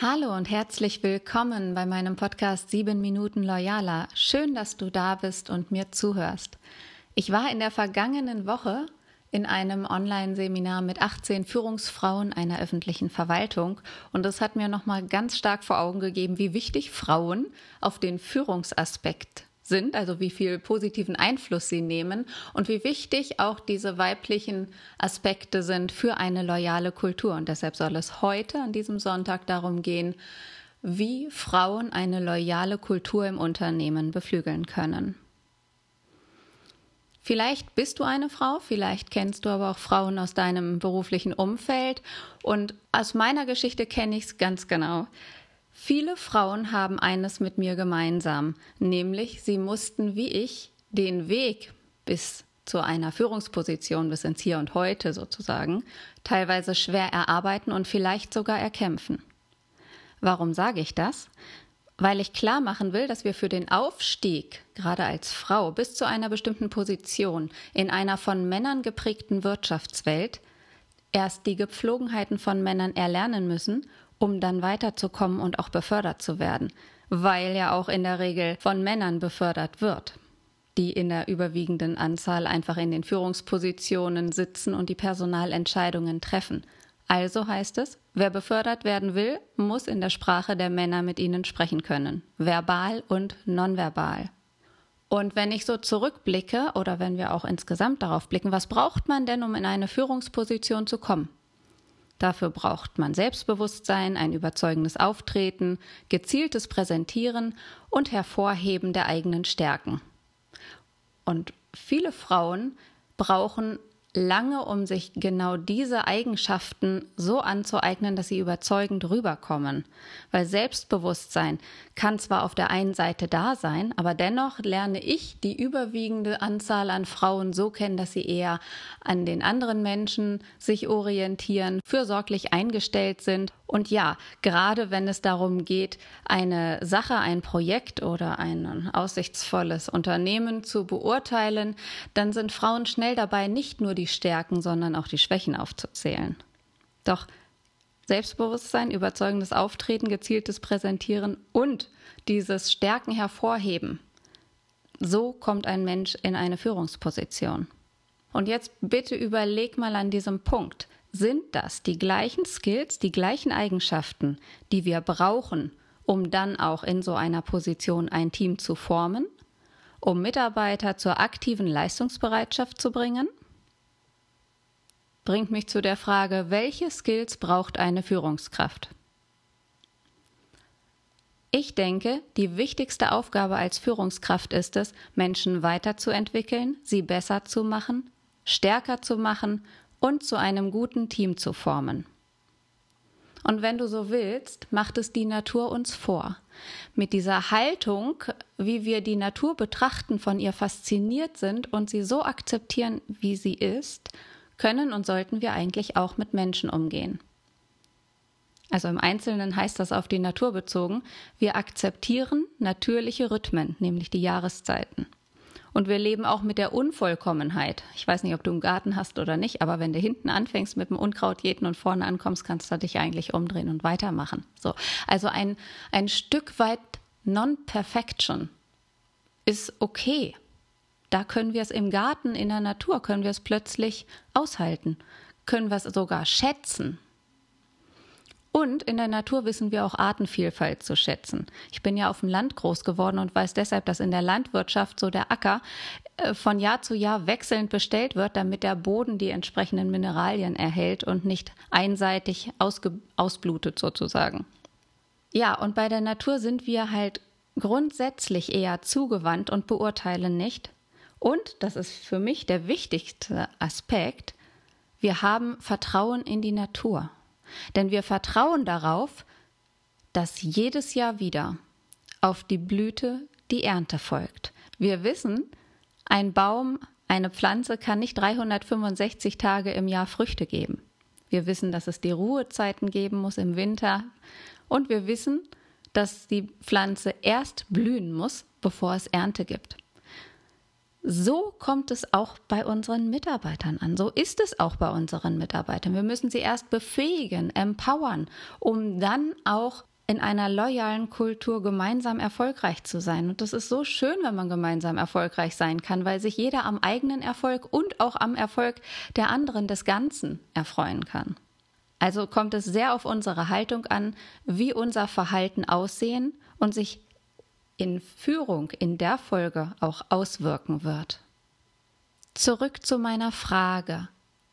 Hallo und herzlich willkommen bei meinem Podcast 7 Minuten Loyaler. Schön, dass du da bist und mir zuhörst. Ich war in der vergangenen Woche in einem Online-Seminar mit 18 Führungsfrauen einer öffentlichen Verwaltung und es hat mir nochmal ganz stark vor Augen gegeben, wie wichtig Frauen auf den Führungsaspekt sind, also wie viel positiven Einfluss sie nehmen und wie wichtig auch diese weiblichen Aspekte sind für eine loyale Kultur. Und deshalb soll es heute an diesem Sonntag darum gehen, wie Frauen eine loyale Kultur im Unternehmen beflügeln können. Vielleicht bist du eine Frau, vielleicht kennst du aber auch Frauen aus deinem beruflichen Umfeld. Und aus meiner Geschichte kenne ich es ganz genau. Viele Frauen haben eines mit mir gemeinsam, nämlich sie mussten wie ich den Weg bis zu einer Führungsposition, bis ins Hier und Heute sozusagen, teilweise schwer erarbeiten und vielleicht sogar erkämpfen. Warum sage ich das? Weil ich klar machen will, dass wir für den Aufstieg, gerade als Frau, bis zu einer bestimmten Position in einer von Männern geprägten Wirtschaftswelt erst die Gepflogenheiten von Männern erlernen müssen um dann weiterzukommen und auch befördert zu werden, weil ja auch in der Regel von Männern befördert wird, die in der überwiegenden Anzahl einfach in den Führungspositionen sitzen und die Personalentscheidungen treffen. Also heißt es, wer befördert werden will, muss in der Sprache der Männer mit ihnen sprechen können, verbal und nonverbal. Und wenn ich so zurückblicke oder wenn wir auch insgesamt darauf blicken, was braucht man denn, um in eine Führungsposition zu kommen? Dafür braucht man Selbstbewusstsein, ein überzeugendes Auftreten, gezieltes Präsentieren und Hervorheben der eigenen Stärken. Und viele Frauen brauchen lange, um sich genau diese Eigenschaften so anzueignen, dass sie überzeugend rüberkommen. Weil Selbstbewusstsein kann zwar auf der einen Seite da sein, aber dennoch lerne ich die überwiegende Anzahl an Frauen so kennen, dass sie eher an den anderen Menschen sich orientieren, fürsorglich eingestellt sind und ja, gerade wenn es darum geht, eine Sache, ein Projekt oder ein aussichtsvolles Unternehmen zu beurteilen, dann sind Frauen schnell dabei, nicht nur die Stärken, sondern auch die Schwächen aufzuzählen. Doch Selbstbewusstsein, überzeugendes Auftreten, gezieltes Präsentieren und dieses Stärken hervorheben. So kommt ein Mensch in eine Führungsposition. Und jetzt bitte überleg mal an diesem Punkt sind das die gleichen Skills, die gleichen Eigenschaften, die wir brauchen, um dann auch in so einer Position ein Team zu formen, um Mitarbeiter zur aktiven Leistungsbereitschaft zu bringen? Bringt mich zu der Frage, welche Skills braucht eine Führungskraft? Ich denke, die wichtigste Aufgabe als Führungskraft ist es, Menschen weiterzuentwickeln, sie besser zu machen, stärker zu machen und zu einem guten Team zu formen. Und wenn du so willst, macht es die Natur uns vor. Mit dieser Haltung, wie wir die Natur betrachten, von ihr fasziniert sind und sie so akzeptieren, wie sie ist, können und sollten wir eigentlich auch mit Menschen umgehen. Also im Einzelnen heißt das auf die Natur bezogen, wir akzeptieren natürliche Rhythmen, nämlich die Jahreszeiten. Und wir leben auch mit der Unvollkommenheit. Ich weiß nicht, ob du einen Garten hast oder nicht, aber wenn du hinten anfängst mit dem Unkraut jäten und vorne ankommst, kannst du dich eigentlich umdrehen und weitermachen. So. Also ein, ein Stück weit Non-Perfection ist okay. Da können wir es im Garten, in der Natur, können wir es plötzlich aushalten, können wir es sogar schätzen. Und in der Natur wissen wir auch Artenvielfalt zu schätzen. Ich bin ja auf dem Land groß geworden und weiß deshalb, dass in der Landwirtschaft so der Acker äh, von Jahr zu Jahr wechselnd bestellt wird, damit der Boden die entsprechenden Mineralien erhält und nicht einseitig ausblutet sozusagen. Ja, und bei der Natur sind wir halt grundsätzlich eher zugewandt und beurteilen nicht. Und, das ist für mich der wichtigste Aspekt, wir haben Vertrauen in die Natur. Denn wir vertrauen darauf, dass jedes Jahr wieder auf die Blüte die Ernte folgt. Wir wissen, ein Baum, eine Pflanze kann nicht 365 Tage im Jahr Früchte geben. Wir wissen, dass es die Ruhezeiten geben muss im Winter. Und wir wissen, dass die Pflanze erst blühen muss, bevor es Ernte gibt. So kommt es auch bei unseren Mitarbeitern an. So ist es auch bei unseren Mitarbeitern. Wir müssen sie erst befähigen, empowern, um dann auch in einer loyalen Kultur gemeinsam erfolgreich zu sein. Und das ist so schön, wenn man gemeinsam erfolgreich sein kann, weil sich jeder am eigenen Erfolg und auch am Erfolg der anderen des Ganzen erfreuen kann. Also kommt es sehr auf unsere Haltung an, wie unser Verhalten aussehen und sich in Führung in der Folge auch auswirken wird. Zurück zu meiner Frage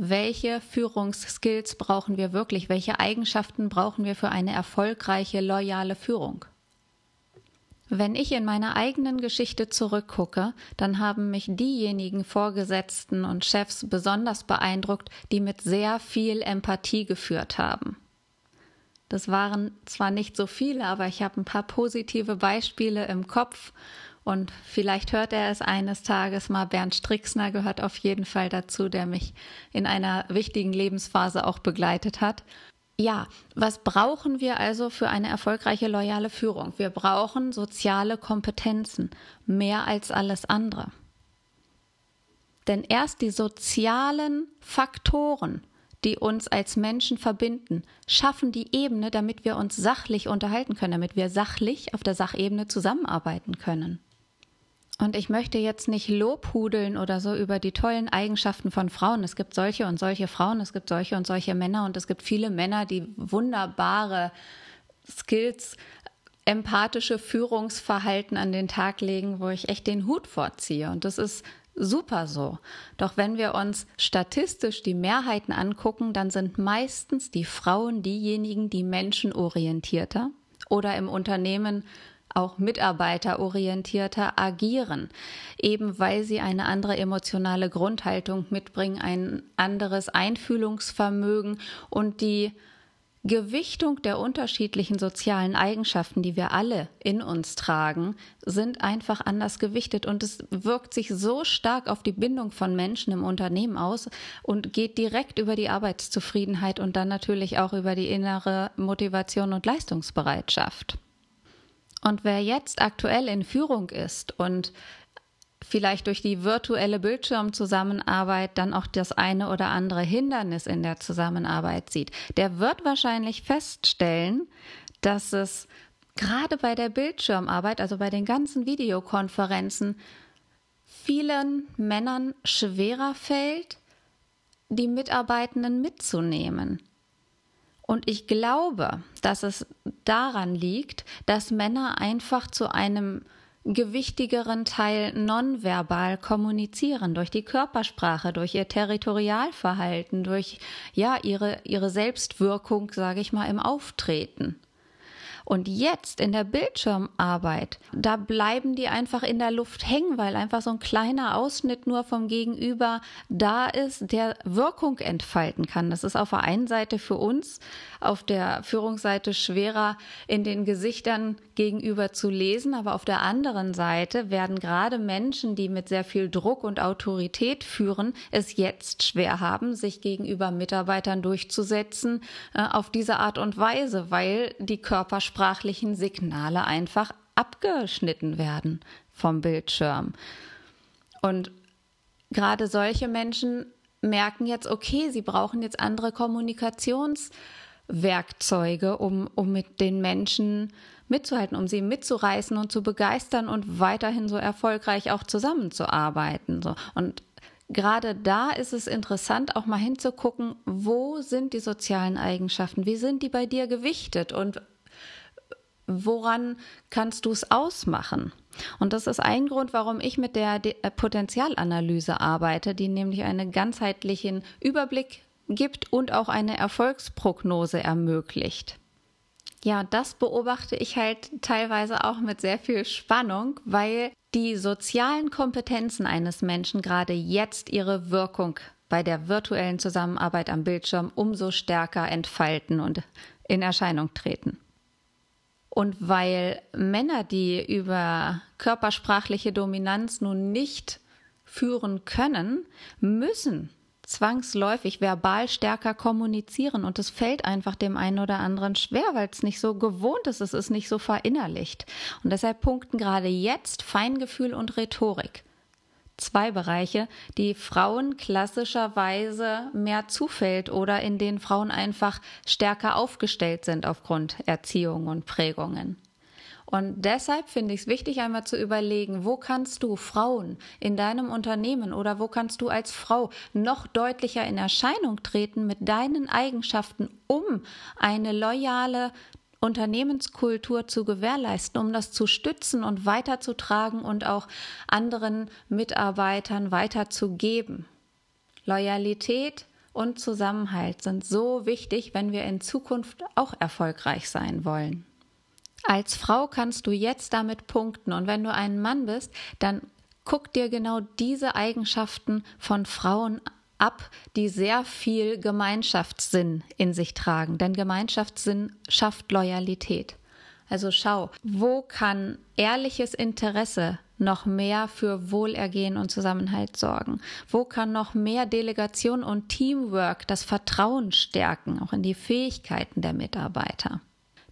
welche Führungsskills brauchen wir wirklich, welche Eigenschaften brauchen wir für eine erfolgreiche, loyale Führung. Wenn ich in meiner eigenen Geschichte zurückgucke, dann haben mich diejenigen Vorgesetzten und Chefs besonders beeindruckt, die mit sehr viel Empathie geführt haben. Das waren zwar nicht so viele, aber ich habe ein paar positive Beispiele im Kopf und vielleicht hört er es eines Tages mal. Bernd Strixner gehört auf jeden Fall dazu, der mich in einer wichtigen Lebensphase auch begleitet hat. Ja, was brauchen wir also für eine erfolgreiche, loyale Führung? Wir brauchen soziale Kompetenzen, mehr als alles andere. Denn erst die sozialen Faktoren, die uns als Menschen verbinden, schaffen die Ebene, damit wir uns sachlich unterhalten können, damit wir sachlich auf der Sachebene zusammenarbeiten können. Und ich möchte jetzt nicht lobhudeln oder so über die tollen Eigenschaften von Frauen. Es gibt solche und solche Frauen, es gibt solche und solche Männer und es gibt viele Männer, die wunderbare Skills, empathische Führungsverhalten an den Tag legen, wo ich echt den Hut vorziehe. Und das ist super so. Doch wenn wir uns statistisch die Mehrheiten angucken, dann sind meistens die Frauen diejenigen, die menschenorientierter oder im Unternehmen auch mitarbeiterorientierter agieren, eben weil sie eine andere emotionale Grundhaltung mitbringen, ein anderes Einfühlungsvermögen und die Gewichtung der unterschiedlichen sozialen Eigenschaften, die wir alle in uns tragen, sind einfach anders gewichtet und es wirkt sich so stark auf die Bindung von Menschen im Unternehmen aus und geht direkt über die Arbeitszufriedenheit und dann natürlich auch über die innere Motivation und Leistungsbereitschaft. Und wer jetzt aktuell in Führung ist und vielleicht durch die virtuelle Bildschirmzusammenarbeit dann auch das eine oder andere Hindernis in der Zusammenarbeit sieht, der wird wahrscheinlich feststellen, dass es gerade bei der Bildschirmarbeit, also bei den ganzen Videokonferenzen, vielen Männern schwerer fällt, die Mitarbeitenden mitzunehmen. Und ich glaube, dass es daran liegt, dass Männer einfach zu einem gewichtigeren Teil nonverbal kommunizieren, durch die Körpersprache, durch ihr Territorialverhalten, durch ja ihre, ihre Selbstwirkung, sage ich mal, im Auftreten. Und jetzt in der Bildschirmarbeit, da bleiben die einfach in der Luft hängen, weil einfach so ein kleiner Ausschnitt nur vom Gegenüber da ist, der Wirkung entfalten kann. Das ist auf der einen Seite für uns, auf der Führungsseite schwerer in den Gesichtern gegenüber zu lesen, aber auf der anderen Seite werden gerade Menschen, die mit sehr viel Druck und Autorität führen, es jetzt schwer haben, sich gegenüber Mitarbeitern durchzusetzen äh, auf diese Art und Weise, weil die Körpersprache körpersprachlichen Signale einfach abgeschnitten werden vom Bildschirm. Und gerade solche Menschen merken jetzt, okay, sie brauchen jetzt andere Kommunikationswerkzeuge, um, um mit den Menschen mitzuhalten, um sie mitzureißen und zu begeistern und weiterhin so erfolgreich auch zusammenzuarbeiten. So. Und gerade da ist es interessant, auch mal hinzugucken, wo sind die sozialen Eigenschaften, wie sind die bei dir gewichtet und woran kannst du es ausmachen? Und das ist ein Grund, warum ich mit der äh, Potenzialanalyse arbeite, die nämlich einen ganzheitlichen Überblick gibt und auch eine Erfolgsprognose ermöglicht. Ja, das beobachte ich halt teilweise auch mit sehr viel Spannung, weil die sozialen Kompetenzen eines Menschen gerade jetzt ihre Wirkung bei der virtuellen Zusammenarbeit am Bildschirm umso stärker entfalten und in Erscheinung treten. Und weil Männer, die über körpersprachliche Dominanz nun nicht führen können, müssen zwangsläufig verbal stärker kommunizieren. Und es fällt einfach dem einen oder anderen schwer, weil es nicht so gewohnt ist, es ist nicht so verinnerlicht. Und deshalb punkten gerade jetzt Feingefühl und Rhetorik zwei Bereiche, die Frauen klassischerweise mehr zufällt oder in denen Frauen einfach stärker aufgestellt sind aufgrund Erziehung und Prägungen. Und deshalb finde ich es wichtig, einmal zu überlegen, wo kannst du Frauen in deinem Unternehmen oder wo kannst du als Frau noch deutlicher in Erscheinung treten mit deinen Eigenschaften, um eine loyale Unternehmenskultur zu gewährleisten, um das zu stützen und weiterzutragen und auch anderen Mitarbeitern weiterzugeben. Loyalität und Zusammenhalt sind so wichtig, wenn wir in Zukunft auch erfolgreich sein wollen. Als Frau kannst du jetzt damit punkten und wenn du ein Mann bist, dann guck dir genau diese Eigenschaften von Frauen ab, die sehr viel Gemeinschaftssinn in sich tragen. Denn Gemeinschaftssinn schafft Loyalität. Also schau, wo kann ehrliches Interesse noch mehr für Wohlergehen und Zusammenhalt sorgen? Wo kann noch mehr Delegation und Teamwork das Vertrauen stärken, auch in die Fähigkeiten der Mitarbeiter?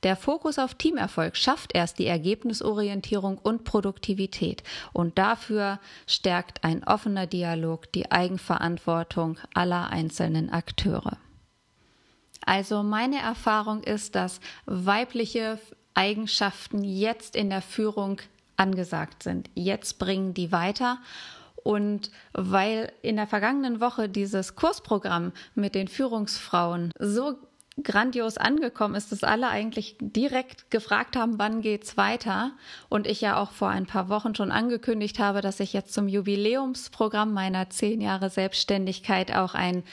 Der Fokus auf Teamerfolg schafft erst die Ergebnisorientierung und Produktivität und dafür stärkt ein offener Dialog die Eigenverantwortung aller einzelnen Akteure. Also meine Erfahrung ist, dass weibliche Eigenschaften jetzt in der Führung angesagt sind. Jetzt bringen die weiter und weil in der vergangenen Woche dieses Kursprogramm mit den Führungsfrauen so grandios angekommen ist, dass alle eigentlich direkt gefragt haben, wann geht's weiter. Und ich ja auch vor ein paar Wochen schon angekündigt habe, dass ich jetzt zum Jubiläumsprogramm meiner zehn Jahre Selbstständigkeit auch ein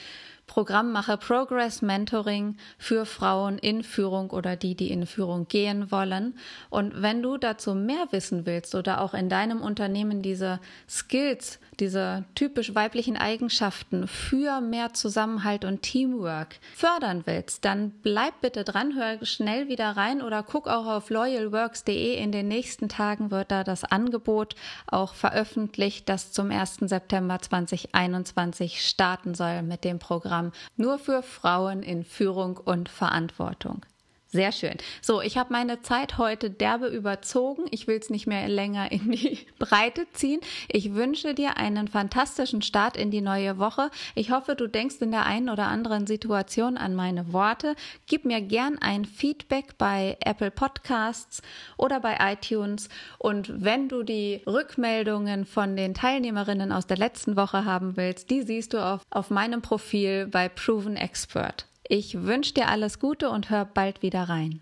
Programm mache, Progress Mentoring für Frauen in Führung oder die, die in Führung gehen wollen. Und wenn du dazu mehr wissen willst oder auch in deinem Unternehmen diese Skills diese typisch weiblichen Eigenschaften für mehr Zusammenhalt und Teamwork fördern willst, dann bleib bitte dran, hör schnell wieder rein oder guck auch auf loyalworks.de. In den nächsten Tagen wird da das Angebot auch veröffentlicht, das zum 1. September 2021 starten soll mit dem Programm nur für Frauen in Führung und Verantwortung. Sehr schön. So, ich habe meine Zeit heute derbe überzogen. Ich will es nicht mehr länger in die Breite ziehen. Ich wünsche dir einen fantastischen Start in die neue Woche. Ich hoffe, du denkst in der einen oder anderen Situation an meine Worte. Gib mir gern ein Feedback bei Apple Podcasts oder bei iTunes. Und wenn du die Rückmeldungen von den Teilnehmerinnen aus der letzten Woche haben willst, die siehst du auf, auf meinem Profil bei Proven Expert. Ich wünsche dir alles Gute und hör bald wieder rein.